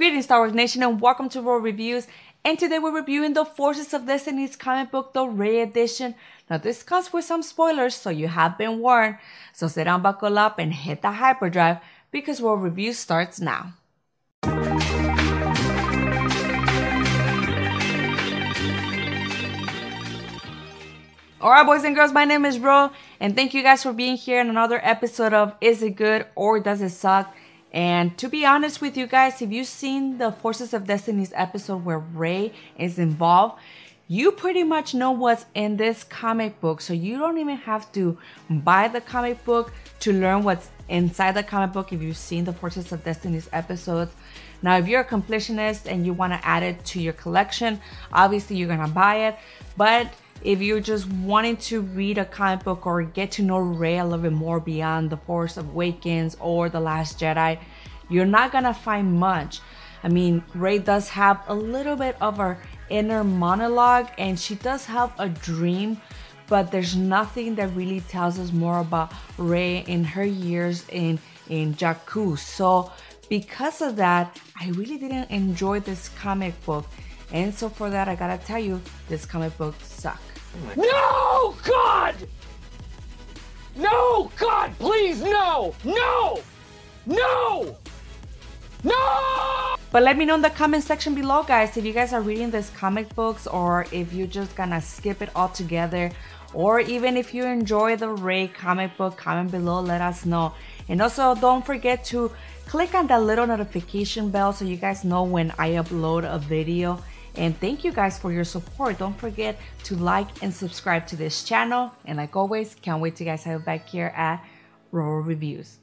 Greetings, Star Wars Nation, and welcome to Royal Reviews. And today we're reviewing the Forces of Destiny's comic book, the Rey edition. Now, this comes with some spoilers, so you have been warned. So sit down, buckle up, and hit the hyperdrive because Royal Reviews starts now. Alright, boys and girls, my name is Ro, and thank you guys for being here in another episode of Is It Good or Does It Suck? And to be honest with you guys, if you've seen the Forces of Destiny's episode where Rey is involved, you pretty much know what's in this comic book. So you don't even have to buy the comic book to learn what's inside the comic book if you've seen the Forces of Destiny's episodes. Now, if you're a completionist and you want to add it to your collection, obviously you're going to buy it. But if you're just wanting to read a comic book or get to know Rey a little bit more beyond The Force Awakens or The Last Jedi, you're not gonna find much. I mean, Rey does have a little bit of her inner monologue and she does have a dream, but there's nothing that really tells us more about Rey in her years in, in Jakku. So, because of that, I really didn't enjoy this comic book. And so, for that, I gotta tell you, this comic book sucked. Oh no, God! No, God, please, no! No! No! No! But let me know in the comment section below, guys, if you guys are reading these comic books or if you're just gonna skip it altogether. Or even if you enjoy the Rey comic book, comment below, let us know. And also, don't forget to click on that little notification bell so you guys know when I upload a video. And thank you guys for your support. Don't forget to like and subscribe to this channel. And like always, can't wait to guys have back here at Royal Reviews.